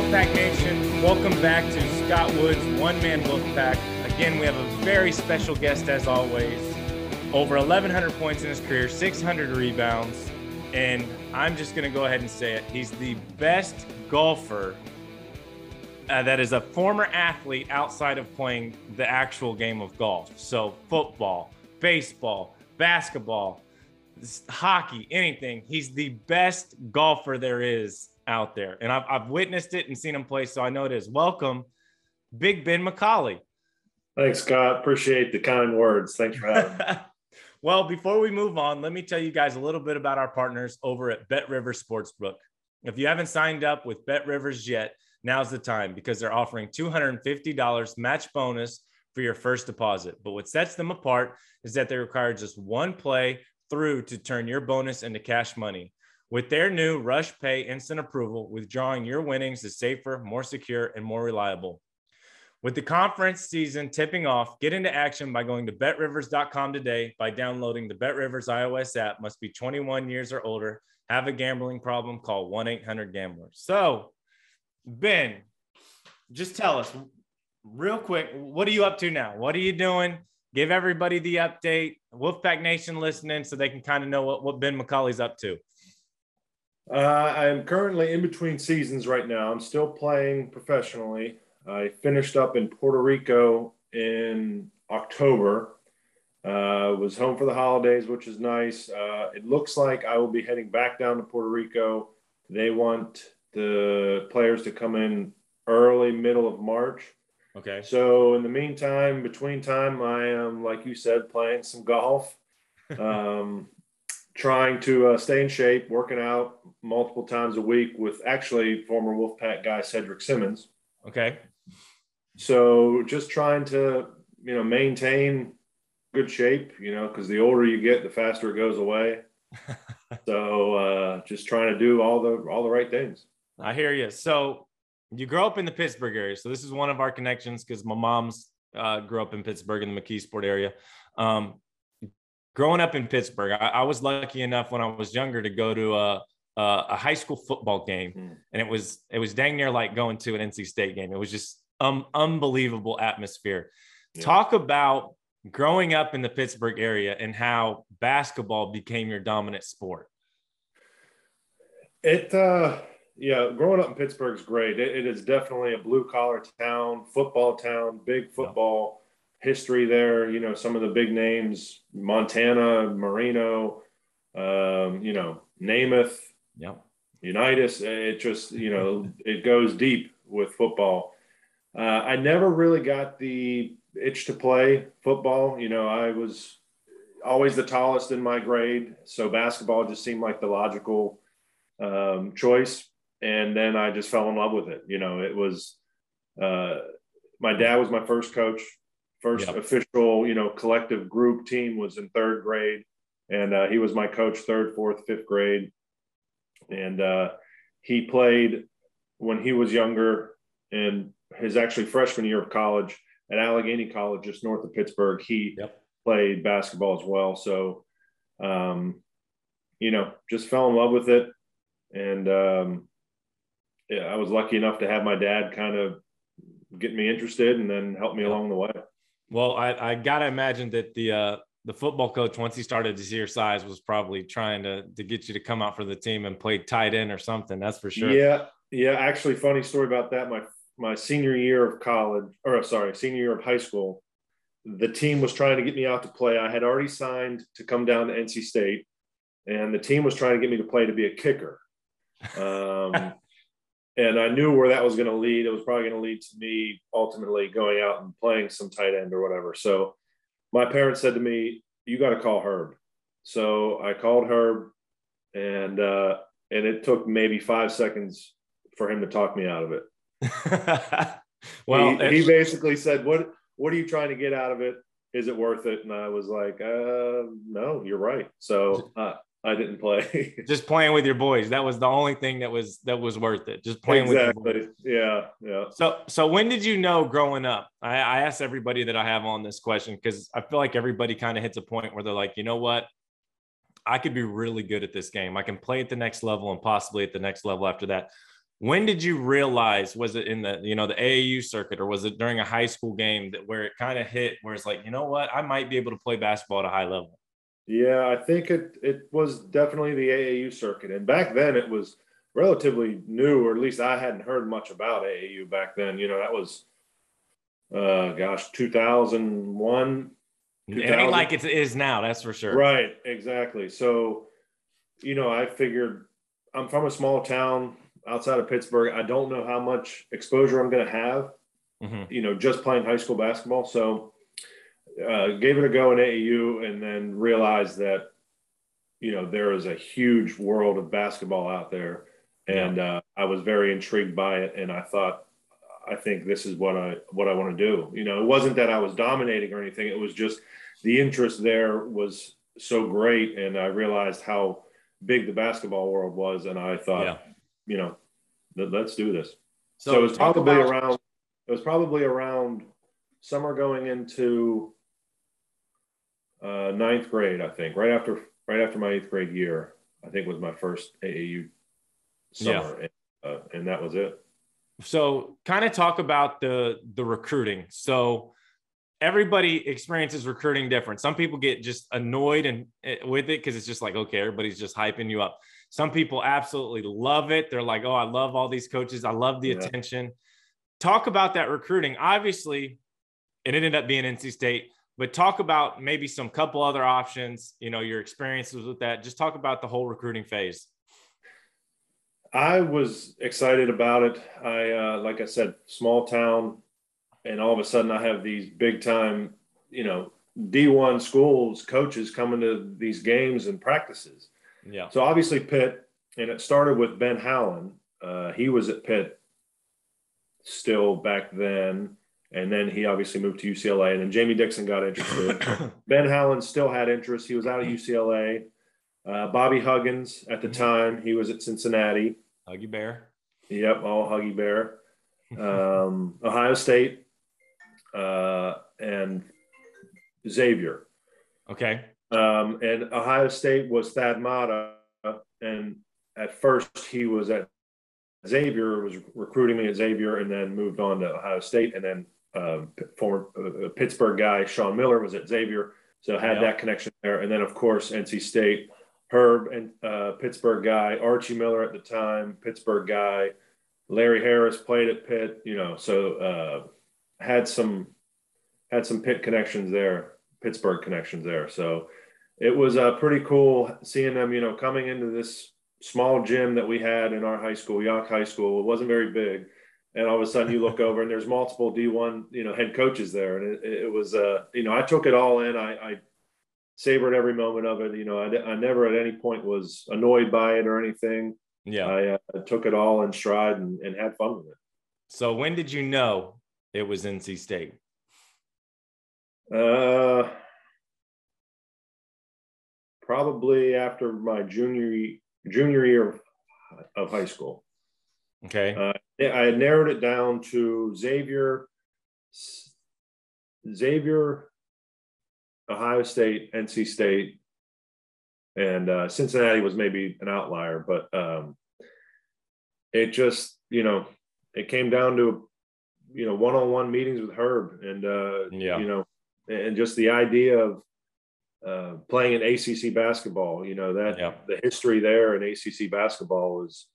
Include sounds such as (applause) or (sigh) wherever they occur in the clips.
Wolfpack Nation. Welcome back to Scott Wood's One Man Wolfpack. Again, we have a very special guest as always. Over 1,100 points in his career, 600 rebounds, and I'm just going to go ahead and say it. He's the best golfer uh, that is a former athlete outside of playing the actual game of golf. So, football, baseball, basketball, hockey, anything. He's the best golfer there is out there. And I've, I've witnessed it and seen him play. So I know it is. Welcome, Big Ben McCauley. Thanks, Scott. Appreciate the kind words. Thanks for having me. (laughs) well, before we move on, let me tell you guys a little bit about our partners over at Bet Rivers Sportsbook. If you haven't signed up with Bet Rivers yet, now's the time because they're offering $250 match bonus for your first deposit. But what sets them apart is that they require just one play through to turn your bonus into cash money. With their new Rush Pay instant approval, withdrawing your winnings is safer, more secure, and more reliable. With the conference season tipping off, get into action by going to betrivers.com today by downloading the BetRivers iOS app. Must be 21 years or older. Have a gambling problem? Call 1 800 Gambler. So, Ben, just tell us real quick what are you up to now? What are you doing? Give everybody the update. Wolfpack Nation listening so they can kind of know what, what Ben McCauley's up to. Uh, I'm currently in between seasons right now. I'm still playing professionally. I finished up in Puerto Rico in October. Uh, was home for the holidays, which is nice. Uh, it looks like I will be heading back down to Puerto Rico. They want the players to come in early, middle of March. Okay. So in the meantime, between time, I am, like you said, playing some golf. (laughs) Um, trying to uh, stay in shape, working out multiple times a week with actually former Wolfpack guy Cedric Simmons. Okay. So just trying to, you know, maintain good shape, you know, because the older you get, the faster it goes away. (laughs) so uh, just trying to do all the all the right things. I hear you. So you grow up in the Pittsburgh area. So this is one of our connections because my mom's uh, grew up in Pittsburgh in the McKeesport area. Um, growing up in Pittsburgh, I, I, was lucky enough when I was younger to go to a, a, a high school football game, mm. and it was it was dang near like going to an NC State game. It was just um unbelievable atmosphere. Yeah. Talk about growing up in the Pittsburgh area and how basketball became your dominant sport. It uh yeah, growing up in Pittsburgh is great. it, it is definitely a blue collar town, football town, big football history there. You know, some of the big names: Montana, Marino, um, you know, Namath, yeah, Unitas. It just you know it goes deep with football. Uh, I never really got the itch to play football. You know, I was always the tallest in my grade, so basketball just seemed like the logical um, choice. And then I just fell in love with it. You know, it was. Uh, my dad was my first coach First yep. official, you know, collective group team was in third grade, and uh, he was my coach third, fourth, fifth grade, and uh, he played when he was younger and his actually freshman year of college at Allegheny College, just north of Pittsburgh. He yep. played basketball as well, so um, you know, just fell in love with it, and um, yeah, I was lucky enough to have my dad kind of get me interested and then help me along the way. Well, I, I gotta imagine that the uh, the football coach, once he started to see your size, was probably trying to to get you to come out for the team and play tight end or something. That's for sure. Yeah, yeah. Actually, funny story about that. My my senior year of college, or sorry, senior year of high school, the team was trying to get me out to play. I had already signed to come down to NC State, and the team was trying to get me to play to be a kicker. Um, (laughs) and I knew where that was going to lead. It was probably going to lead to me ultimately going out and playing some tight end or whatever. So my parents said to me, "You got to call Herb." So I called Herb, and uh, and it took maybe five seconds for him to talk me out of it. (laughs) well, he, he, basically said, "What what are you trying to get out of it? Is it worth it?" And I was like, uh, "No, you're right." So uh, I didn't play. (laughs) just playing with your boys. That was the only thing that was that was worth it. Just playing exactly. with boys. Yeah, yeah. So so when did you know growing up? I, I ask everybody that I have on this question because I feel like everybody kind of hits a point where they're like, you know what? I could be really good at this game. I can play at the next level and possibly at the next level after that. when did you realize was it in the you know the AAU circuit or was it during a high school game that where it kind of hit where it's like you know what I might be able to play basketball at a high level? Yeah, I think it it was definitely the AAU circuit, and back then it was relatively new, or at least I hadn't heard much about AAU back then. You know, that was uh gosh 2001 it ain't like it is now that's for sure right exactly so you know i figured i'm from a small town outside of Pittsburgh. I don't know how much exposure I'm going to have, mm-hmm. you know, just playing high school basketball. So uh, gave it a go in AAU and then realized that, you know, there is a huge world of basketball out there. And yeah. uh, I was very intrigued by it. And I thought, I think this is what I what I want to do. You know, it wasn't that I was dominating or anything. It was just the interest there was so great, and I realized how big the basketball world was, and I thought, yeah you know, let's do this. So, so it was probably about- around. It was probably around summer going into uh, ninth grade, I think. Right after right after my eighth grade year, I think was my first AAU summer, yeah. and, uh, and that was it. So, kind of talk about the the recruiting. So, everybody experiences recruiting different. Some people get just annoyed and eh, with it because it's just like, okay, everybody's just hyping you up. Some people absolutely love it. They're like, oh, I love all these coaches. I love the yeah. attention. Talk about that recruiting. Obviously, it ended up being NC State, but talk about maybe some couple other options, you know, your experiences with that. Just talk about the whole recruiting phase. I was excited about it. I, uh, like I said, small town, and all of a sudden I have these big time, you know, D1 schools, coaches coming to these games and practices. Yeah. So obviously Pitt, and it started with Ben Howland. Uh, he was at Pitt still back then, and then he obviously moved to UCLA, and then Jamie Dixon got interested. (coughs) ben Howland still had interest. He was out of UCLA. Uh, Bobby Huggins at the mm-hmm. time, he was at Cincinnati. Huggy Bear. Yep, all Huggy Bear. Um, (laughs) Ohio State uh, and Xavier. Okay. Um, and Ohio State was Thad Matta, and at first he was at Xavier, was recruiting me at Xavier, and then moved on to Ohio State, and then uh, former uh, Pittsburgh guy Sean Miller was at Xavier, so had yep. that connection there, and then of course NC State, Herb and uh, Pittsburgh guy Archie Miller at the time, Pittsburgh guy, Larry Harris played at Pitt, you know, so uh, had some had some Pitt connections there, Pittsburgh connections there, so it was uh, pretty cool seeing them, you know, coming into this small gym that we had in our high school, Yough High School. It wasn't very big. And all of a sudden you look over and there's multiple D1, you know, head coaches there. And it, it was, uh, you know, I took it all in. I, I savored every moment of it. You know, I, I never at any point was annoyed by it or anything. Yeah. I uh, took it all in stride and, and had fun with it. So when did you know it was NC State? Uh, probably after my junior junior year of high school. Okay. Uh, I had narrowed it down to Xavier, Xavier, Ohio State, NC State, and uh, Cincinnati was maybe an outlier, but um, it just you know it came down to you know one-on-one meetings with Herb, and uh, yeah. you know, and just the idea of uh, playing in ACC basketball. You know that yeah. the history there in ACC basketball was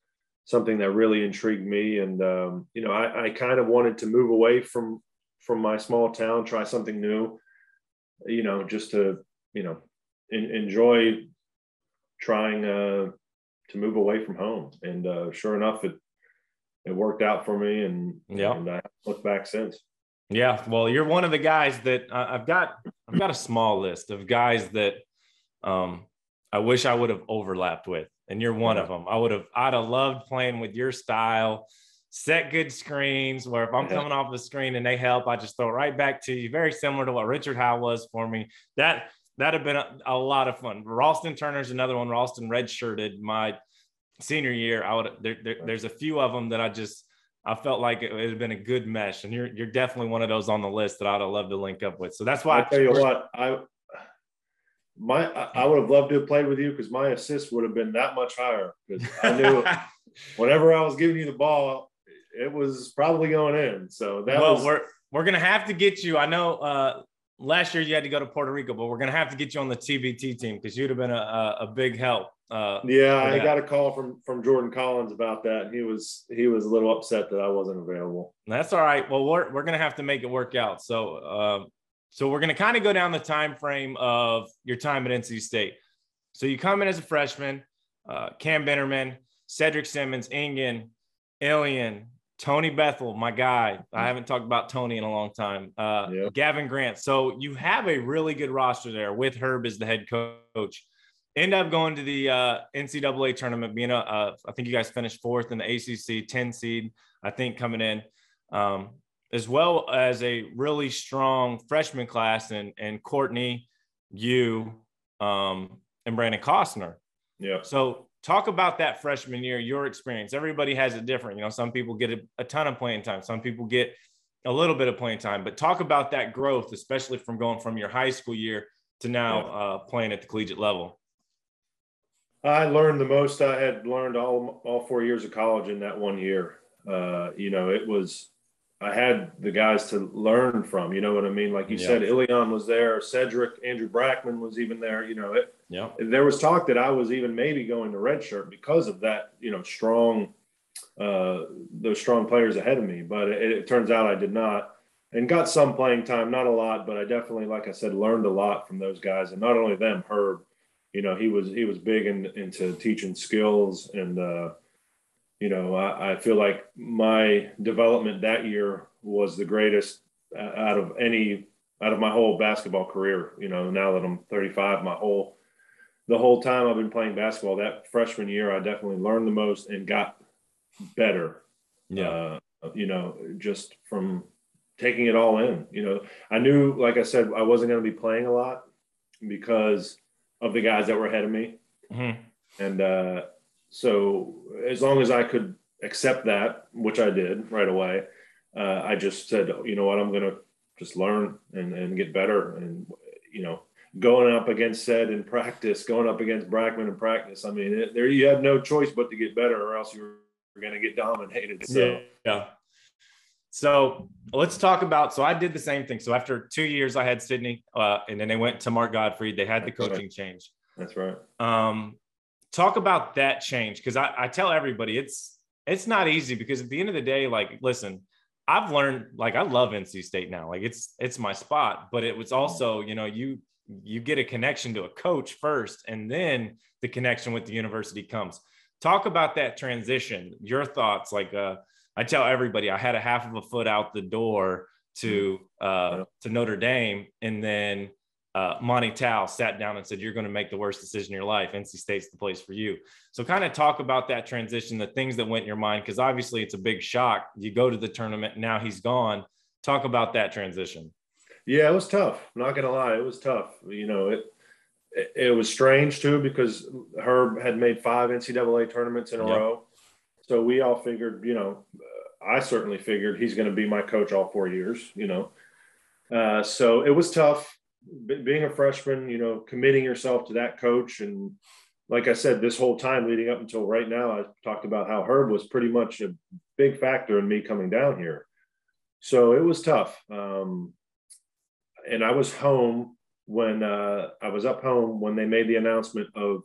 something that really intrigued me, and um, you know I, I, kind of wanted to move away from from my small town, try something new. You know, just to you know in, enjoy trying uh, to move away from home, and uh, sure enough, it it worked out for me, and yeah, and I look back since. Yeah, well, you're one of the guys that uh, I've got. I've got a small list of guys that um, I wish I would have overlapped with, and you're one of them. I would have. I'd have loved playing with your style. Set good screens where if I'm coming off the screen and they help, I just throw it right back to you. Very similar to what Richard Howell was for me. That that'd have been a, a lot of fun. Ralston Turner's another one. Ralston redshirted my senior year. I would there, there, there's a few of them that I just I felt like it, it had been a good mesh, and you're you're definitely one of those on the list that I'd have loved to link up with. So that's why I tell you what, I my I would have loved to have played with you because my assists would have been that much higher because I knew (laughs) whenever I was giving you the ball, it was probably going in. So that well, was we're we're gonna have to get you. I know uh, last year you had to go to Puerto Rico, but we're gonna have to get you on the TBT team because you'd have been a, a, a big help. Uh, yeah, I got a call from from Jordan Collins about that. He was he was a little upset that I wasn't available. That's all right. Well, we're we're gonna have to make it work out. So uh, so we're gonna kind of go down the time frame of your time at NC State. So you come in as a freshman, uh, Cam Bennerman, Cedric Simmons, Engin, Ilian, Tony Bethel, my guy. I haven't talked about Tony in a long time. Uh. Gavin Grant. So you have a really good roster there with Herb as the head coach. End up going to the uh, NCAA tournament, being a, uh, I think you guys finished fourth in the ACC, 10 seed, I think, coming in, um, as well as a really strong freshman class and, and Courtney, you, um, and Brandon Costner. Yeah. So talk about that freshman year, your experience. Everybody has it different. You know, some people get a, a, ton of playing time, some people get a little bit of playing time, but talk about that growth, especially from going from your high school year to now uh, playing at the collegiate level. I learned the most I had learned all all four years of college in that one year. Uh, you know, it was I had the guys to learn from. You know what I mean? Like you yeah. said, Ilian was there, Cedric, Andrew Brackman was even there. You know, it. Yeah. There was talk that I was even maybe going to redshirt because of that. You know, strong, uh, those strong players ahead of me. But it, it turns out I did not, and got some playing time, not a lot, but I definitely, like I said, learned a lot from those guys, and not only them, Herb. You know, he was he was big in, into teaching skills and. Uh, you know, I, I, feel like my development that year was the greatest out of any out of my whole basketball career. You know, now that I'm 35, my whole the whole time I've been playing basketball, that freshman year, I definitely learned the most and got better. Yeah. Uh, you know, just from taking it all in. You know, I knew, like I said, I wasn't going to be playing a lot because of the guys that were ahead of me. Mm-hmm. And uh, so as long as I could accept that, which I did right away, uh, I just said, you know what, I'm going to just learn and, and get better. And, you know, going up against said in practice, going up against Brackman in practice. I mean, it, there you had no choice but to get better, or else you were going to get dominated. So. Yeah. yeah. So let's talk about. So I did the same thing. So after two years, I had Sidney, uh, and then they went to Mark Gottfried. They had the coaching right. change. That's right. Um, talk about that change because I, I tell everybody it's it's not easy because at the end of the day, like, listen, I've learned like I love NC State now. Like it's it's my spot, but it was also, you know, you you get a connection to a coach first and then the connection with the university comes. Talk about that transition. Your thoughts like uh I tell everybody I had a half of a foot out the door to uh to Notre Dame and then uh, Monte Towe sat down and said, You're going to make the worst decision in your life. NC State's the place for you. So, kind of talk about that transition, the things that went in your mind, because obviously it's a big shock. You go to the tournament, now he's gone. Talk about that transition. Yeah, it was tough. I'm not going to lie. It was tough. You know, it, it, it, was strange too because Herb had made five NCAA tournaments in a yep. row. So, we all figured, you know, I certainly figured he's going to be my coach all four years, you know. Uh, so it was tough being a freshman, you know, committing yourself to that coach. And like I said, this whole time leading up until right now, I talked about how Herb was pretty much a big factor in me coming down here. So it was tough. Um, and I was home when uh, I was up home when they made the announcement of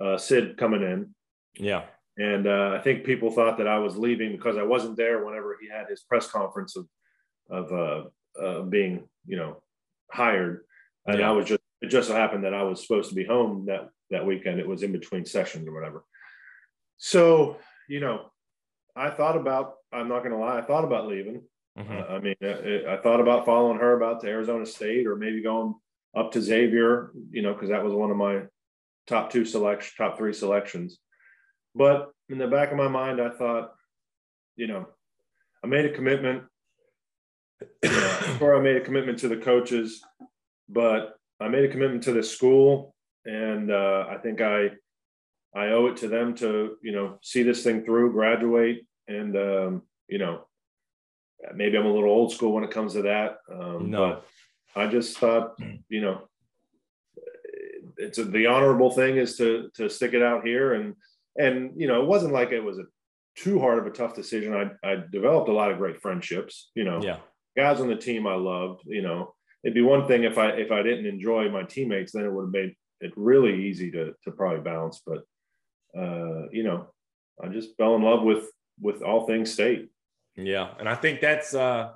uh, Sid coming in. Yeah. And uh, I think people thought that I was leaving because I wasn't there whenever he had his press conference of of uh, uh, being, you know, hired and yeah. I was just it just so happened that I was supposed to be home that that weekend. It was in between sessions or whatever. So you know, I thought about. I'm not going to lie. I thought about leaving. Mm-hmm. Uh, I mean, I, I thought about following Herb out to Arizona State or maybe going up to Xavier. You know, because that was one of my top two selection, top three selections. But in the back of my mind, I thought, you know, I made a commitment. Or I made a commitment to the coaches but I made a commitment to this school, and uh, I think I I owe it to them to you know see this thing through, graduate, and um, you know maybe I'm a little old school when it comes to that. Um, no, I just thought you know it's a, the honorable thing is to to stick it out here and and you know it wasn't like it was a too hard of a tough decision. I, I developed a lot of great friendships, you know, yeah. Guys on the team I loved, you know, it'd be one thing if I, if I didn't enjoy my teammates, then it would have made it really easy to, to probably bounce. But, uh, you know, I just fell in love with, with all things state. Yeah. And I think that's, uh,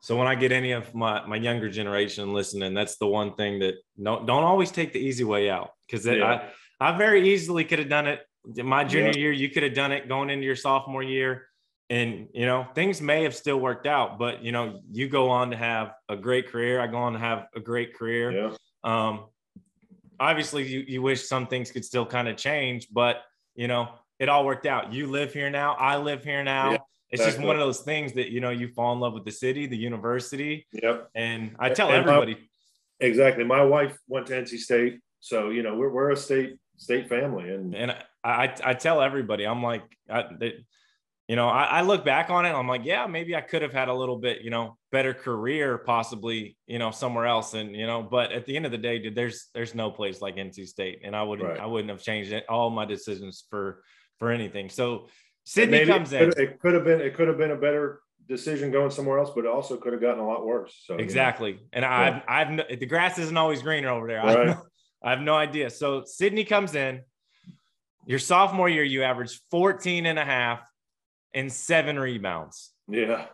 so when I get any of my, my younger generation listening, that's the one thing that don't, don't always take the easy way out. Cause yeah. I, I very easily could have done it my junior yeah. year, you could have done it going into your sophomore year. And, you know, things may have still worked out, but, you know, you go on to have a great career. I go on to have a great career. Yeah. Um, obviously, you, you wish some things could still kind of change, but, you know, it all worked out. You live here now. I live here now. Yeah, it's exactly. just one of those things that, you know, you fall in love with the city, the university. Yep. And I tell and everybody. My, exactly. My wife went to NC State. So, you know, we're, we're a state state family. And, and I, I tell everybody, I'm like, I, they, you know, I, I, look back on it. I'm like, yeah, maybe I could have had a little bit, you know, better career, possibly, you know, somewhere else. And you know, but at the end of the day, dude, there's there's no place like NC State, and I wouldn't right. I wouldn't have changed it, all my decisions for for anything. So Sidney maybe comes it in. It could have been it could have been a better decision going somewhere else, but it also could have gotten a lot worse. So exactly, and yeah. I've I've the grass isn't always greener over there. Right. I, have no, I have no idea. So Sidney comes in your sophomore year, you averaged 14 and a half and seven rebounds. Yeah.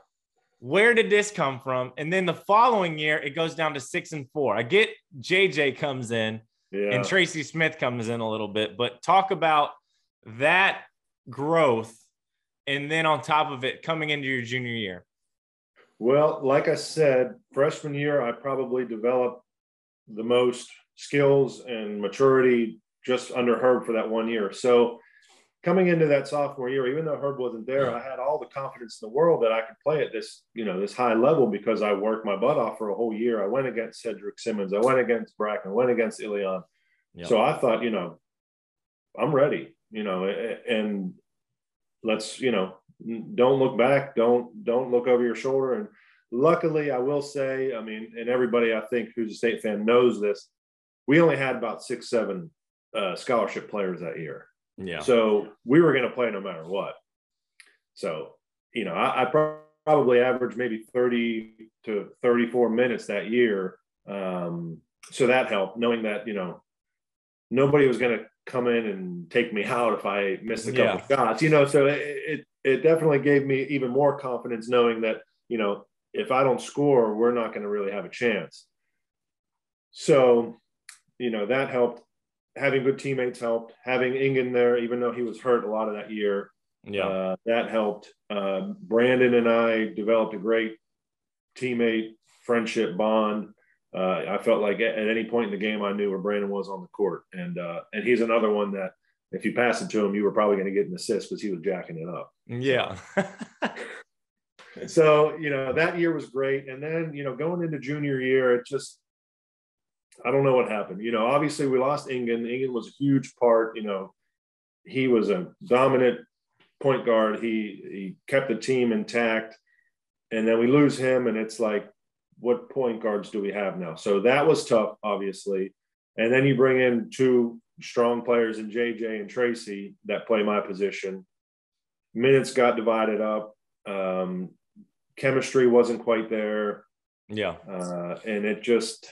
Where did this come from? And then the following year, it goes down to six and four. I get JJ comes in yeah. and Tracy Smith comes in a little bit, but talk about that growth. And then on top of it, coming into your junior year. Well, like I said, freshman year, I probably developed the most skills and maturity just under Herb for that one year. So coming into that sophomore year, even though Herb wasn't there, I had all the confidence in the world that I could play at this, you know, this high level because I worked my butt off for a whole year. I went against Cedric Simmons, I went against Brackman, I went against Ilian. Yep. So I thought, you know, I'm ready, you know, and let's, you know, don't look back, don't don't look over your shoulder. And luckily, I will say, I mean, and everybody I think who's a state fan knows this. We only had about six, seven uh, scholarship players that year. Yeah. So we were going to play no matter what. So, you know, I, I, probably averaged maybe 30 to 34 minutes that year. Um, so that helped knowing that, you know, nobody was going to come in and take me out if I missed a couple yeah. shots, you know, so it, it, it definitely gave me even more confidence knowing that, you know, if I don't score, we're not going to really have a chance. So, you know, that helped having good teammates helped. Having Engin there, even though he was hurt a lot of that year, yeah, uh, that helped. Uh, Brandon and I developed a great teammate friendship bond. Uh, I felt like at, at, any point in the game, I knew where Brandon was on the court, and uh, and he's another one that if you pass it to him, you were probably going to get an assist because he was jacking it up. Yeah. (laughs) so you know that year was great, and then you know going into junior year, it just I don't know what happened. You know, obviously we lost Engin. Engin was a huge part. You know, he was a dominant point guard. He he kept the team intact, and then we lose him, and it's like, what point guards do we have now? So that was tough, obviously. And then you bring in two strong players in JJ and Tracy that play my position. Minutes got divided up. Um, chemistry wasn't quite there. Yeah. Uh, and it just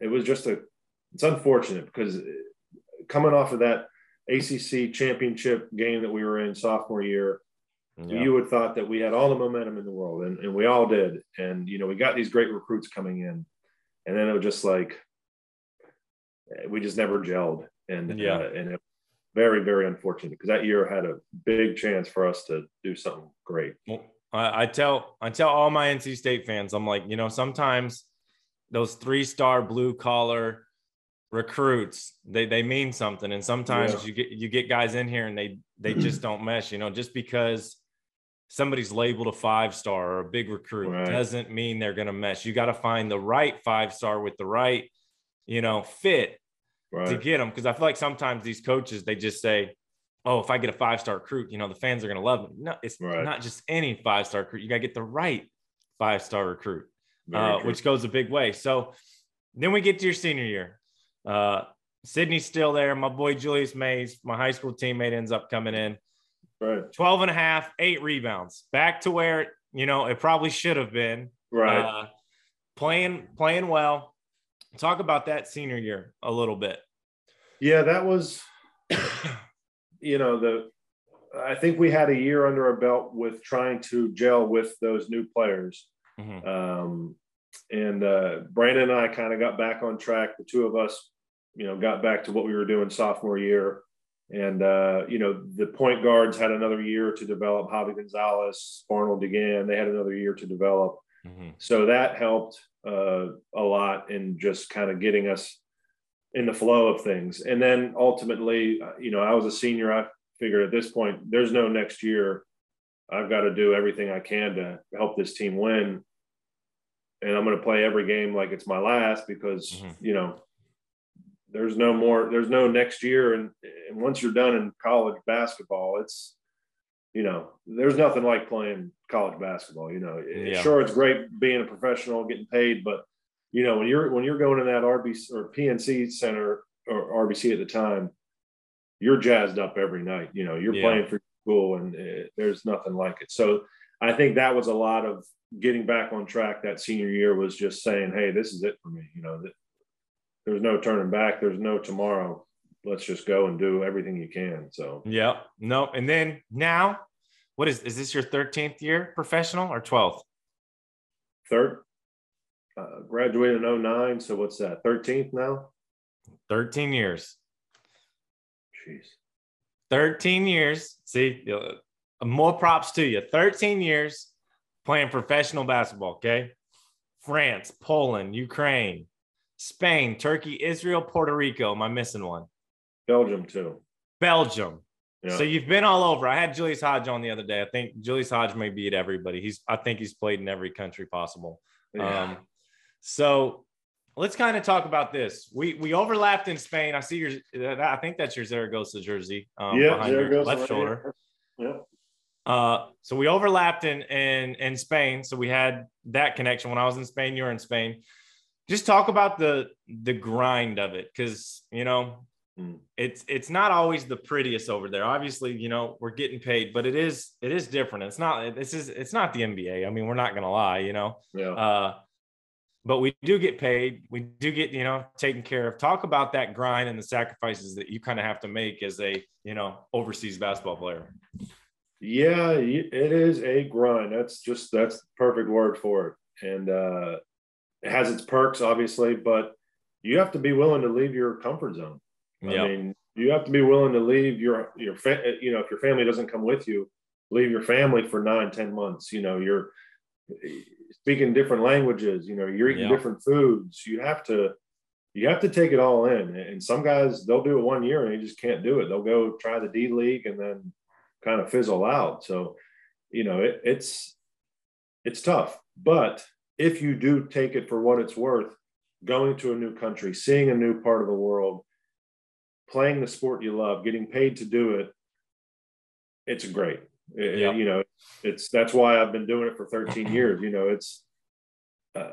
it was just a it's unfortunate because coming off of that ACC championship game that we were in sophomore year, yeah. you would thought that we had all the momentum in the world, and, and we all did. And you know, we got these great recruits coming in, and then it was just like we just never gelled, and yeah, uh, and it, very very unfortunate because that year had a big chance for us to do something great. Well, I, I tell I tell all my NC State fans, I'm like, you know, sometimes those three star blue collar recruits they they mean something and sometimes yeah. you get you get guys in here and they they (clears throat) just don't mesh you know just because somebody's labeled a five star or a big recruit right. doesn't mean they're going to mesh you got to find the right five star with the right you know fit right. to get them because i feel like sometimes these coaches they just say oh if i get a five star recruit you know the fans are going to love me no it's right. not just any five star recruit you got to get the right five star recruit uh, which goes a big way. So then we get to your senior year. Uh, Sidney's still there. My boy Julius Mays, my high school teammate, ends up coming in. Right. 12 and a half, eight rebounds, back to where, you know, it probably should have been. Right. Uh, playing, playing well. Talk about that senior year a little bit. Yeah, that was, you know, the, I think we had a year under our belt with trying to gel with those new players. Mhm. Um, and uh, Brandon and I kind of got back on track. The two of us, you know, got back to what we were doing sophomore year. And, uh, you know, the point guards had another year to develop. Javi Gonzalez, Farnold Degand, they had another year to develop. Mhm. So that helped uh, a lot in just kind of getting us in the flow of things. And then ultimately, uh, you know, I was a senior. I figured at this point, there's no next year. I've got to do everything I can to help this team win. And I'm going to play every game like it's my last because, Mhm. you know, there's no more, there's no next year. And, and once you're done in college basketball, it's, you know, there's nothing like playing college basketball. You know, Yeah. sure, it's great being a professional, getting paid, but you know, when you're when you're going to that RBC or PNC center or RBC at the time, you're jazzed up every night. You know, you're Yeah. playing for school, and uh, there's nothing like it. So I think that was a lot of getting back on track. That senior year was just saying, "Hey, this is it for me." You know, that there's no turning back. There's no tomorrow. Let's just go and do everything you can. So Yep. No. And then now, what is is this your 13th year professional or 12th? third, uh, graduated in 09. So what's that? 13th now? 13 years. Jeez. 13 years. See, uh, more props to you. 13 years playing professional basketball. Okay. France, Poland, Ukraine, Spain, Turkey, Israel, Puerto Rico. Am I missing one? Belgium too. Belgium. Yeah. So you've been all over. I had Julius Hodge on the other day. I think Julius Hodge may beat everybody. He's I think he's played in every country possible. Yeah. Um, so let's kind of talk about this. We we overlapped in Spain. I see your. I think that's your Zaragoza jersey. Um, yeah, your left right shoulder. here. Yeah. Uh, so we overlapped in in in Spain. So we had that connection when I was in Spain. You were in Spain. Just talk about the the grind of it, because you know Mm. it's it's not always the prettiest over there. Obviously, you know we're getting paid, but it is it is different. It's not this is it's not the NBA. I mean, we're not gonna lie, you know. Yeah. Uh, but we do get paid. We do get, you know, taken care of. Talk about that grind and the sacrifices that you kind of have to make as a, you know, overseas basketball player. Yeah, it is a grind. That's just that's the perfect word for it. And uh it has its perks, obviously, but you have to be willing to leave your comfort zone. Yeah. I mean, you have to be willing to leave your your fa- you know if your family doesn't come with you, leave your family for nine ten months. You know, you're speaking different languages. You know, you're eating Yeah. different foods. You have to you have to take it all in. And some guys they'll do it one year and they just can't do it. They'll go try the D League and then kind of fizzle out. So, you know, it, it's it's tough. But if you do take it for what it's worth, going to a new country, seeing a new part of the world, playing the sport you love, getting paid to do it, it's great. It-. You know, it's that's why I've been doing it for 13 years. You know, it's uh,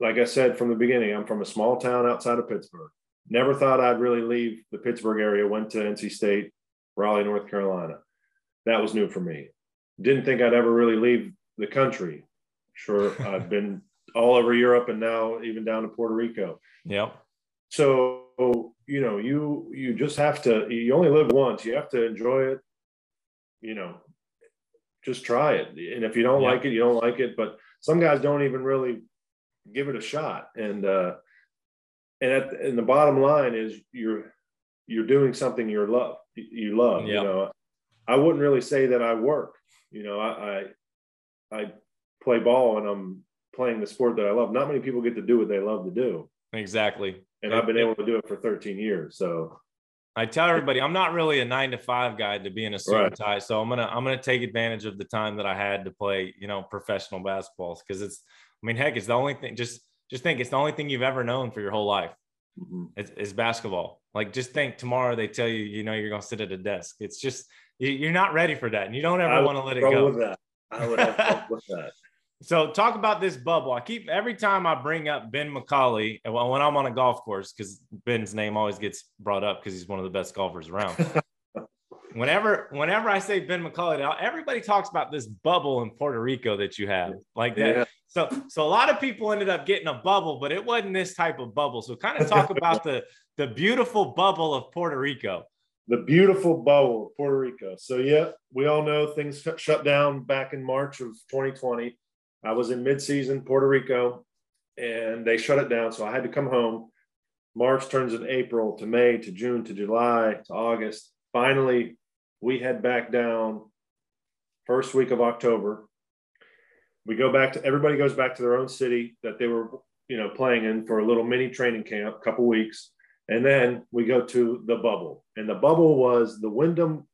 like I said from the beginning, I'm from a small town outside of Pittsburgh. Never thought I'd really leave the Pittsburgh area. Went to NC State, Raleigh, North Carolina. That was new for me. Didn't think I'd ever really leave the country. Sure, I've (laughs) been all over Europe and now even down to Puerto Rico. Yep. So you know, you you just have to. You only live once. You have to enjoy it. You know, just try it. And if you don't Yeah. like it, you don't like it. But some guys don't even really give it a shot. And uh, and at and the bottom line is you're you're doing something you love. You love. Yeah. You know, I wouldn't really say that I work. You know, I, I I play ball and I'm playing the sport that I love. Not many people get to do what they love to do, Exactly. and I've been able to do it for 13 years. So I tell everybody I'm not really a nine to five guy to be in a suit and Right. tie. So I'm gonna I'm gonna take advantage of the time that I had to play, you know, professional basketballs because it's I mean, heck, it's the only thing just just think it's the only thing you've ever known for your whole life. Mhm. It's, it's basketball. Like just think tomorrow they tell you, you know, you're gonna sit at a desk. It's just you, you're not ready for that, and you don't ever want to let it go. with that. I would have with that. (laughs) So talk about this bubble. I keep every time I bring up Ben McCauley when I'm on a golf course because Ben's name always gets brought up because he's one of the best golfers around. (laughs) whenever whenever I say Ben McCauley, everybody talks about this bubble in Puerto Rico that you have, like that. Yeah. So so a lot of people ended up getting a bubble, but it wasn't this type of bubble. So kind of talk about the (laughs) the beautiful bubble of Puerto Rico. The beautiful bubble of Puerto Rico. So yeah, we all know things shut down back in March of 2020. I was in midseason Puerto Rico, and they shut it down. So I had to come home. March turns in April to May to June to July to August. Finally, we head back down first week of October. We go back to everybody goes back to their own city that they were, you know, playing in for a little mini training camp, a couple weeks, and then we go to the bubble. And the bubble was the Wyndham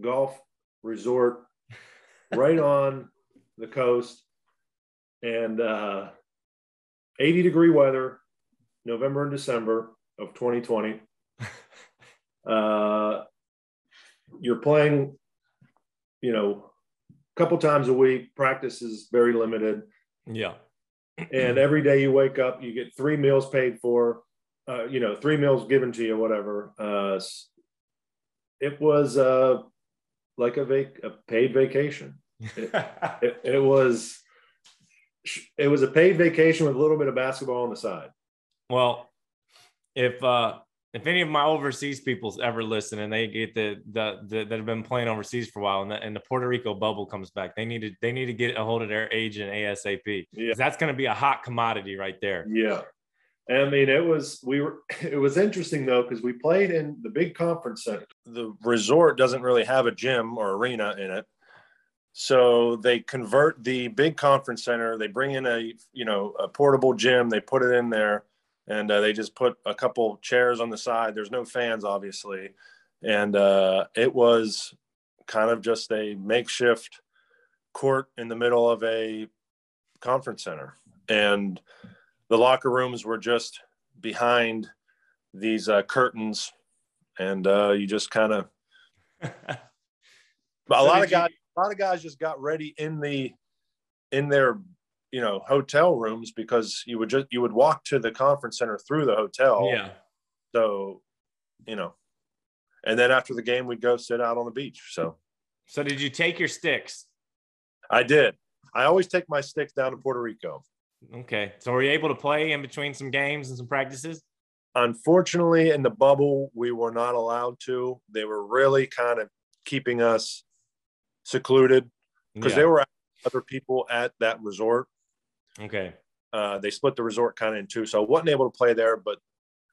Golf Resort (laughs) right on the coast, and uh, 80 degree weather, November and December of 2020. (laughs) Uh, you're playing, you know, a couple times a week. Practice is very limited. Yeah. and every day you wake up, you get three meals paid for, uh, you know, three meals given to you, whatever. Uh, it was uh, like a, vac- a paid vacation. It, (laughs) it, it, was it was a paid vacation with a little bit of basketball on the side. Well, if uh, if any of my overseas peoples ever listen and they get the, the, the that have been playing overseas for a while and the, and the Puerto Rico bubble comes back, they need to they need to get a hold of their agent ASAP. Yeah. That's going to be a hot commodity right there. Yeah. I mean, it was we were (laughs) it was interesting though because we played in the big conference center. The resort doesn't really have a gym or arena in it, so they convert the big conference center. They bring in a you know a portable gym. They put it in there and uh, they just put a couple chairs on the side. There's no fans, obviously, and uh, it was kind of just a makeshift court in the middle of a conference center, and the locker rooms were just behind these uh, curtains, and uh, you just kind (laughs) of. a lot of guys, a lot of guys just got ready in the in their you know hotel rooms because you would just you would walk to the conference center through the hotel. Yeah. So you know and then after the game we'd go sit out on the beach. So. So did you take your sticks? I did. I always take my sticks down to puerto rico. Okay. So were you able to play in between some games and some practices? Unfortunately in the bubble we were not allowed to. They were really kind of keeping us secluded because yeah. there were other people at that resort Okay. Uh, they split the resort kind of in two, so I wasn't able to play there, but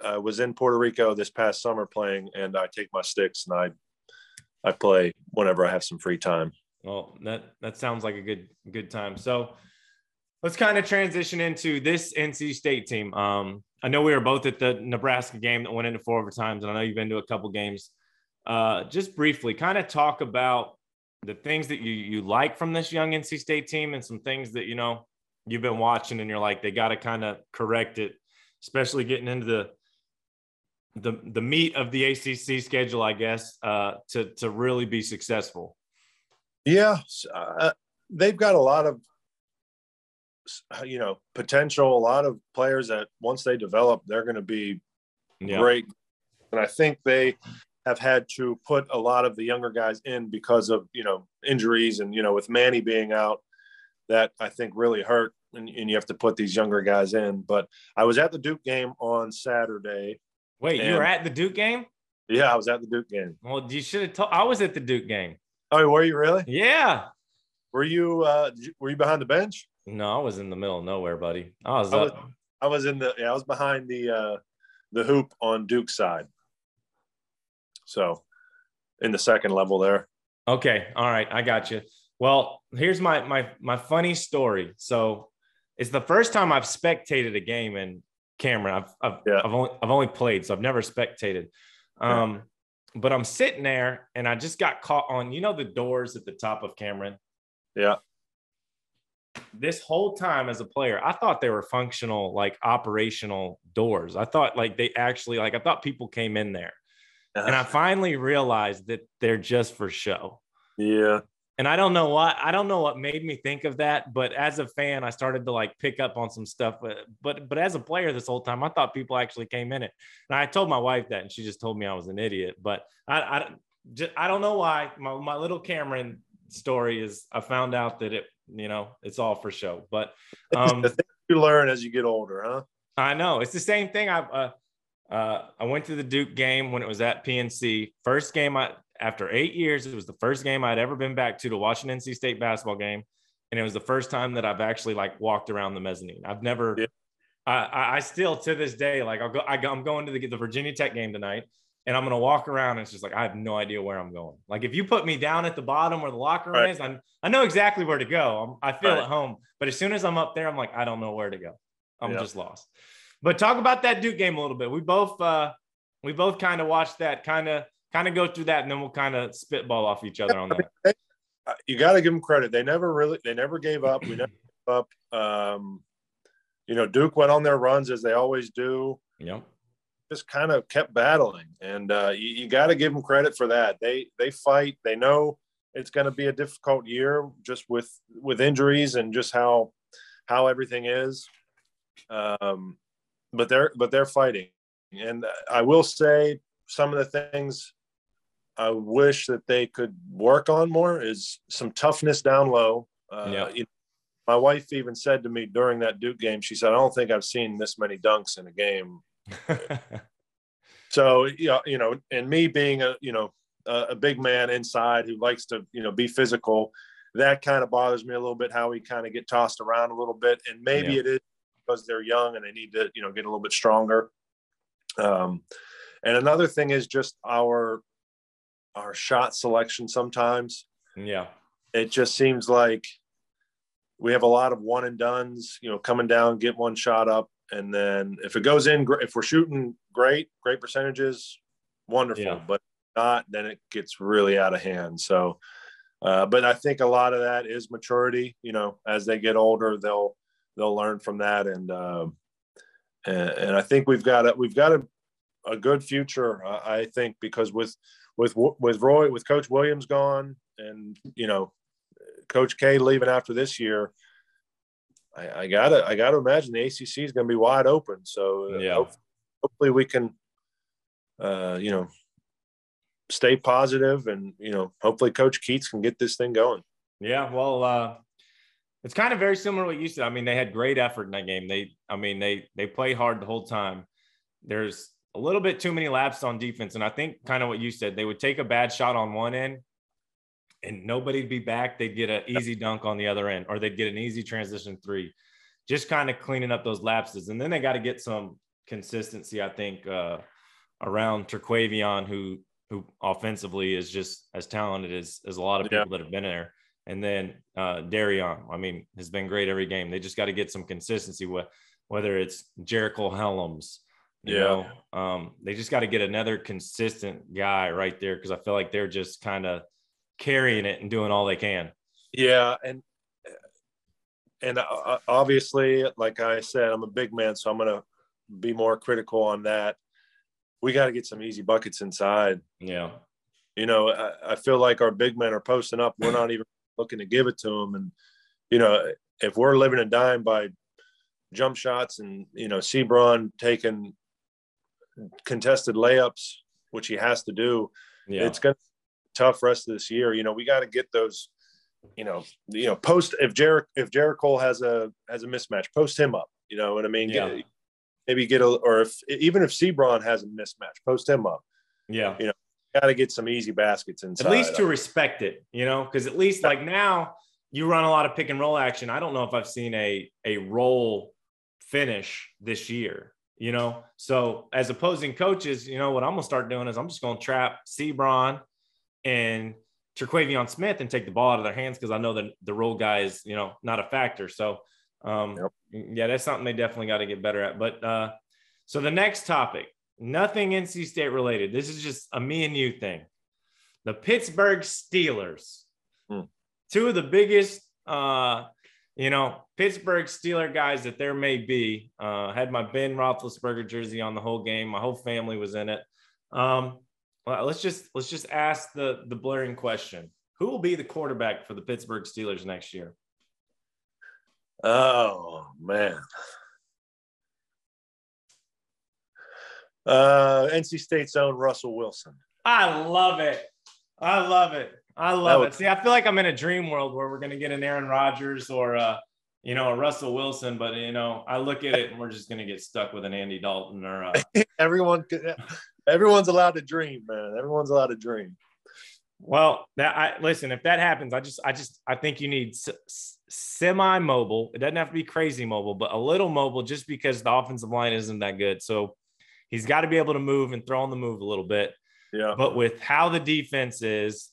I was in Puerto Rico this past summer playing, and I take my sticks and I I play whenever I have some free time. Well, that that sounds like a good good time. So let's kind of transition into this NC State team. Um, I know we were both at the Nebraska game that went into four overtimes, and I know you've been to a couple games. Uh, just briefly, kind of talk about the things that you you like from this young NC State team, and some things that you know you've been watching and you're like they got to kind of correct it especially getting into the the the meat of the ACC schedule I guess uh to to really be successful yeah uh, they've got a lot of you know potential a lot of players that once they develop they're going to be yeah. great and I think they have had to put a lot of the younger guys in because of you know injuries and you know with Manny being out that I think really hurt. And, and, you have to put these younger guys in. But I was at the Duke game on Saturday. Wait, you were at the Duke game? Yeah, I was at the Duke game. Well, you should have told. I was at the Duke game. Oh, were you really? Yeah. Were you? Uh, were you behind the bench? No, I was in the middle of nowhere, buddy. I was. I was, I was in the. Yeah, I was behind the uh, the hoop on Duke's side. So, in the second level there. Okay. All right. I got you. Well, here's my my my funny story. So it's the first time I've spectated a game in Cameron. I've I've, yeah. I've only I've only played, so I've never spectated. Um, yeah. but I'm sitting there and I just got caught on, you know, the doors at the top of Cameron. Yeah. This whole time as a player, I thought they were functional, like operational doors. I thought like they actually like I thought people came in there. Uh-huh. And I finally realized that they're just for show. Yeah and I don't know what I don't know what made me think of that, but as a fan, I started to like pick up on some stuff. But but but as a player, this whole time, I thought people actually came in it, and I told my wife that, and she just told me I was an idiot. But I, I just, I don't know why. My, my little Cameron story is I found out that it, you know, it's all for show. But (laughs) um, you learn as you get older, huh? I know it's the same thing. I uh, uh, I went to the Duke game when it was at PNC. First game I after eight years, it was the first game I'd ever been back to to watch an NC State basketball game, and it was the first time that I've actually like walked around the mezzanine. I've never. Yeah. I, I still to this day like I'll go. I, am going to the, the Virginia Tech game tonight, and I'm gonna walk around. And it's just like I have no idea where I'm going. Like if you put me down at the bottom where the locker room right. is, i I know exactly where to go. I'm, i feel right. at home. But as soon as I'm up there, I'm like I don't know where to go. I'm just lost. But talk about that Duke game a little bit. We both uh we both kind of watched that, kind of kind of go through that, and then we'll kind of spitball off each other on that. Uh, you got to give them credit. They never really they never gave up. We never gave up. Um, you know, Duke went on their runs as they always do. Yep. Just kind of kept battling, and uh, you, you got to give them credit for that. They they fight. They know it's going to be a difficult year, just with with injuries and just how how everything is. Um, but they're but they're fighting, and I will say some of the things I wish that they could work on more is some toughness down low. Uh, yeah. You know, my wife even said to me during that Duke game, she said, "I don't think I've seen this many dunks in a game." (laughs) so yeah, you know, and me being a you know a, a, big man inside who likes to you know be physical, that kind of bothers me a little bit. How we kind of get tossed around a little bit, and maybe yeah. it is because they're young and they need to you know get a little bit stronger. Um, and another thing is just our our shot selection sometimes. Yeah. It just seems like we have a lot of one and duns, you know, coming down, get one shot up. And then if it goes in, if we're shooting great, great percentages, wonderful. Yeah. But not, then it gets really out of hand. So, uh, but I think a lot of that is maturity. You know, as they get older, they'll they'll learn from that, and uh, and, and, I think we've got a, we've got a, a good future. Uh, I think because with with with Roy with Coach Williams gone, and you know Coach K leaving after this year, I, I gotta I gotta imagine the ACC is going to be wide open. So uh, yeah, hopefully, hopefully we can, uh, you know, stay positive, and you know, hopefully Coach Keatts can get this thing going. Yeah, well, uh, it's kind of very similar to what you said. I mean, they had great effort in that game. They, I mean, they they play hard the whole time. There's a little bit too many laps on defense, and I think kind of what you said. They would take a bad shot on one end, and nobody'd be back. They'd get an easy dunk on the other end, or they'd get an easy transition three. Just kind of cleaning up those lapses, and then they got to get some consistency. I think uh, around Terquavion, who who offensively is just as talented as as a lot of people yeah. that have been there. And then uh, Dereon, I mean, has been great every game. They just got to get some consistency with whether it's Jericole Hellems, you yeah. know, um, they just got to get another consistent guy right there because I feel like they're just kind of carrying it and doing all they can. Yeah, and and uh, obviously, like I said, I'm a big man, so I'm gonna be more critical on that. We got to get some easy buckets inside. Yeah, you know, I, I feel like our big men are posting up. We're not even looking to give it to them, and you know, if we're living and dying by jump shots and you know Seabron taking contested layups, which he has to do. Yeah. It's going to be tough rest of this year. You know, we got to get those. You know, you know, post if Jared if Jericole has a has a mismatch, post him up. You know what I mean? Yeah. Get, maybe get a or if even if Seabron has a mismatch, post him up. Yeah. You know, got to get some easy baskets inside. At least to respect it, you know, because at least like now you run a lot of pick and roll action. I don't know if I've seen a a roll finish this year you know. So as opposing coaches, you know what I'm gonna start doing is I'm just gonna trap Seabron and Terquavion Smith and take the ball out of their hands because I know that the role guy is, you know, not a factor. So um, yep. yeah, that's something they definitely got to get better at. But uh, so the next topic, nothing NC State related. This is just a me and you thing. The Pittsburgh Steelers, hmm. two of the biggest uh, you know, Pittsburgh Steeler guys that there may be. Uh, had my Ben Roethlisberger jersey on the whole game. My whole family was in it. Um, well, let's just let's just ask the the blaring question: Who will be the quarterback for the Pittsburgh Steelers next year? Oh man, uh, NC State's own Russell Wilson. I love it. I love it. I love it. See, I feel like I'm in a dream world where we're going to get an Aaron Rodgers or uh, you know, a Russell Wilson, but you know, I look at it and we're just going to get stuck with an Andy Dalton or uh... (laughs) everyone. Everyone's allowed to dream, man. Everyone's allowed to dream. Well, that I listen. If that happens, I just, I just, I think you need s- semi-mobile. It doesn't have to be crazy mobile, but a little mobile, just because the offensive line isn't that good. So he's got to be able to move and throw on the move a little bit. Yeah. But with how the defense is,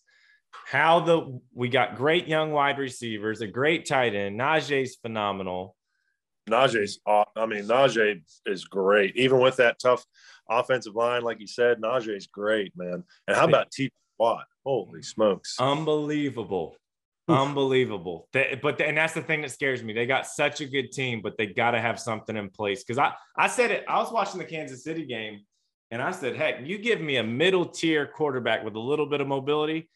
how the we got great young wide receivers, a great tight end. Najee's phenomenal. Najee's, I mean, Najee is great. Even with that tough offensive line, like you said, Najee's great, man. And how about T. Watt? Holy smokes! Unbelievable, unbelievable. They, but and that's the thing that scares me. They got such a good team, but they got to have something in place. Because I I said it. I was watching the Kansas City game, and I said, heck, you give me a middle tier quarterback with a little bit of mobility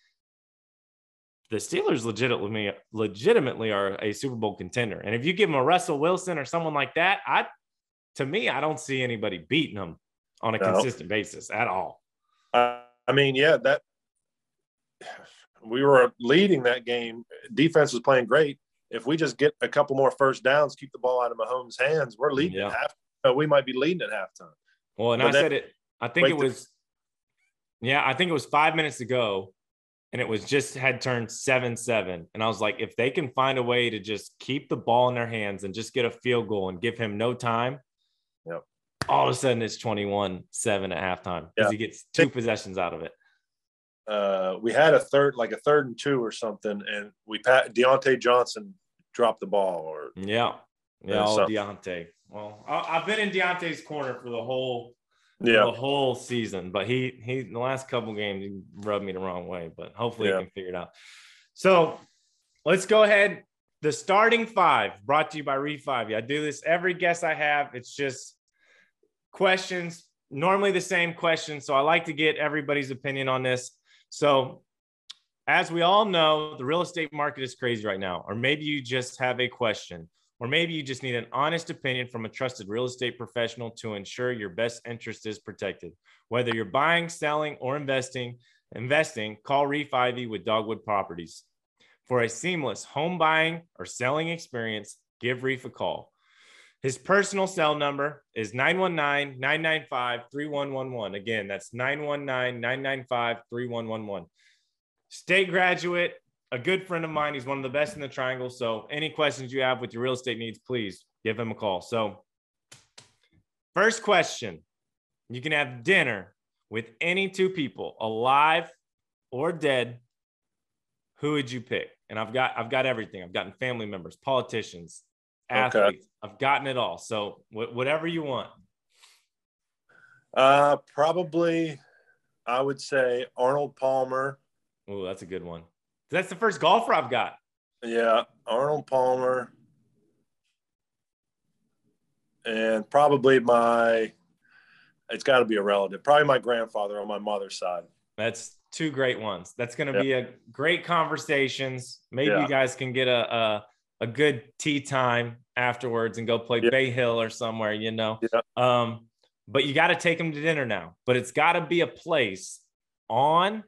the Steelers legitimately legitimately are a Super Bowl contender. And if you give them a Russell Wilson or someone like that, I to me, I don't see anybody beating them on a no. consistent basis at all. Uh, I mean, yeah, that we were leading that game. Defense was playing great. If we just get a couple more first downs, keep the ball out of Mahomes' hands, we're leading yeah. at half. Uh, we might be leading at halftime. Well, and but I said it. I think it was. Yeah, I think it was five minutes ago and it was just had turned 7 7. And I was like, if they can find a way to just keep the ball in their hands and just get a field goal and give him no time, yep. all of a sudden it's 21 7 at halftime because he gets two possessions out of it. Uh, we had a third, like a third and two or something, and we pat Diontae Johnson dropped the ball. Or yeah, yeah, Diontae. Well, I, have been in Diontae's corner for the whole yeah. the whole season. But he he the last couple games he rubbed me the wrong way. But hopefully yeah. he can figure it out. So let's go ahead. The starting five brought to you by Reef Ivy. I do this every guest I have. It's just questions, normally the same questions. So I like to get everybody's opinion on this. So as we all know, the real estate market is crazy right now, or maybe you just have a question. Or maybe you just need an honest opinion from a trusted real estate professional to ensure your best interest is protected. Whether you're buying, selling, or investing, investing, call Reef Ivy with Dogwood Properties. For a seamless home buying or selling experience, give Reef a call. His personal cell number is 919 995 3111. Again, that's 919 995 3111. State graduate, a good friend of mine. He's one of the best in the triangle. So, any questions you have with your real estate needs, please give him a call. So, first question you can have dinner with any two people, alive or dead. Who would you pick? And I've got I've got everything. I've gotten family members, politicians, athletes. Okay. I've gotten it all. So wh- whatever you want. Uh, probably, I would say Arnold Palmer. Oh, that's a good one. That's the first golfer I've got. Yeah, Arnold Palmer. And probably my, it's got to be a relative, probably my grandfather on my mother's side. That's two great ones. That's going to be a great conversations. Maybe yeah. you guys can get a, a, a good tee time afterwards and go play yeah. Bay Hill or somewhere, you know. Yeah. Um, but you got to take them to dinner now. But it's got to be a place on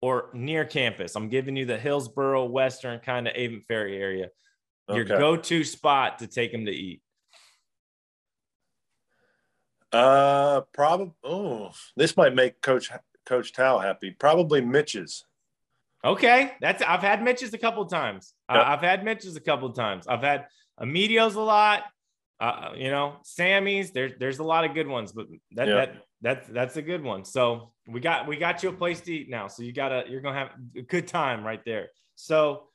or near campus. I'm giving you the Hillsborough, Western kind of Avent Ferry area. Your okay. go-to spot to take them to eat. Uh, probably. Oh, this might make Coach Coach Tao happy. Probably Mitch's. Okay, that's I've had Mitch's a couple times. Yep. I've had Mitch's a couple times. I've had Emilio's a lot. Uh, you know, Sammy's. There's there's a lot of good ones, but that yep. that that's that's a good one. So we got we got you a place to eat now. So you gotta you're gonna have a good time right there. So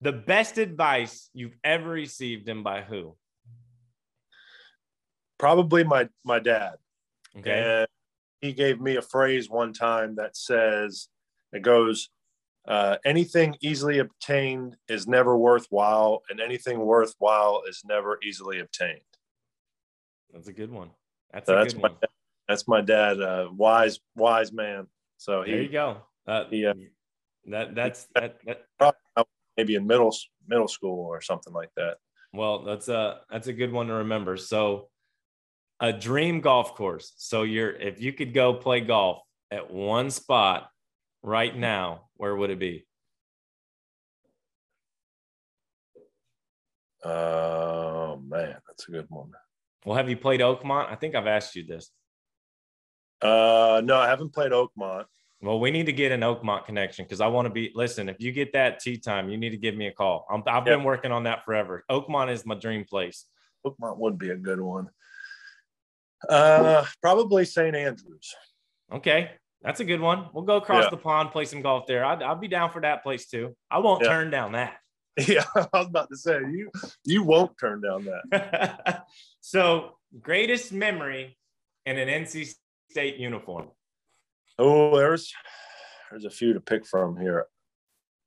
the best advice you've ever received and by who? Probably my my dad. Okay. And he gave me a phrase one time that says it goes uh, anything easily obtained is never worthwhile and anything worthwhile is never easily obtained that's a good one that's so a that's good my, one that's my dad, uh, wise wise man. So he, there you go. Uh, yeah, that that's that, that maybe in middle middle school or something like that. Well, that's a that's a good one to remember. So a dream golf course. So you're if you could go play golf at one spot, right now, where would it be? Oh man, that's a good one. Well, have you played Oakmont? I think I've asked you this. Uh, no, I haven't played Oakmont. Well, we need to get an Oakmont connection because I want to be. Listen, if you get that tee time, you need to give me a call. i have yep. been working on that forever. Oakmont is my dream place. Oakmont would be a good one. Uh, probably St. Andrews. Okay, that's a good one. We'll go across yeah. the pond, play some golf there. I'd, I'll be down for that place too. I won't yeah. turn down that. (laughs) (laughs) Yeah, I was about to say you you won't turn down that. (laughs) so, greatest memory in an NC State uniform. Oh, there's there's a few to pick from here.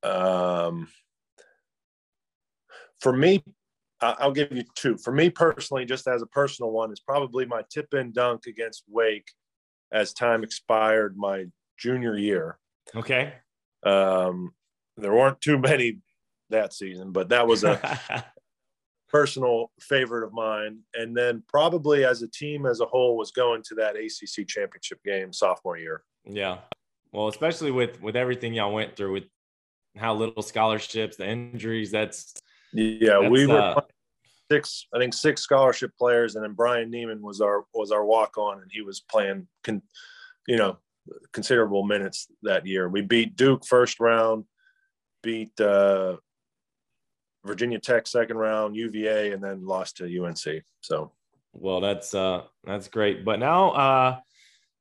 Um, for me, I'll give you two. For me personally, just as a personal one, is probably my tip in dunk against Wake as time expired my junior year. Okay. Um, there weren't too many that season, but that was a (laughs) personal favorite of mine. And then probably as a team as a whole was going to that ACC championship game sophomore year. Yeah. Well, especially with with everything y'all went through with how little scholarships, the injuries, that's yeah, that's, we were uh, six, I think six scholarship players, and then Brian Neiman was our was our walk on, and he was playing, con, you know, considerable minutes that year. We beat Duke first round, beat uh, Virginia Tech second round, UVA, and then lost to UNC. So, well, that's uh, that's great. But now, uh,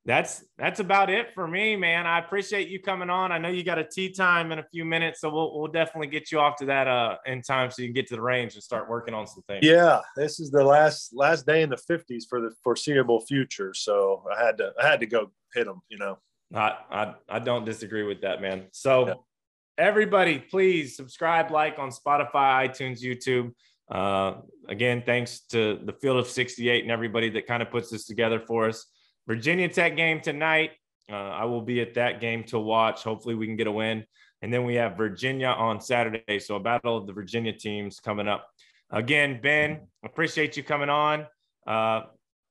that's that's about it for me, man. I appreciate you coming on. I know you got a tee time in a few minutes, so we'll we'll definitely get you off to that uh in time so you can get to the range and start working on some things. Yeah, this is the last last day in the fifties for the foreseeable future, so I had to I had to go hit them. You know, I I, I don't disagree with that, man. So. Yeah. Everybody, please subscribe, like on Spotify, iTunes, YouTube. Uh, again, thanks to the Field of 68 and everybody that kind of puts this together for us. Virginia Tech game tonight. Uh, I will be at that game to watch. Hopefully, we can get a win. And then we have Virginia on Saturday. So, a battle of the Virginia teams coming up. Again, Ben, appreciate you coming on. Uh,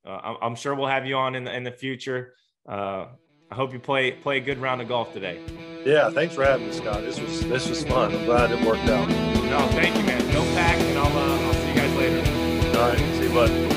uh, I'm sure we'll have you on in the, in the future. Uh, I hope you play play a good round of golf today. Yeah, thanks for having me, Scott. This was this was fun. I'm glad it worked out. No, thank you, man. No pack, and I'll uh, I'll see you guys later. All right, see you, bud.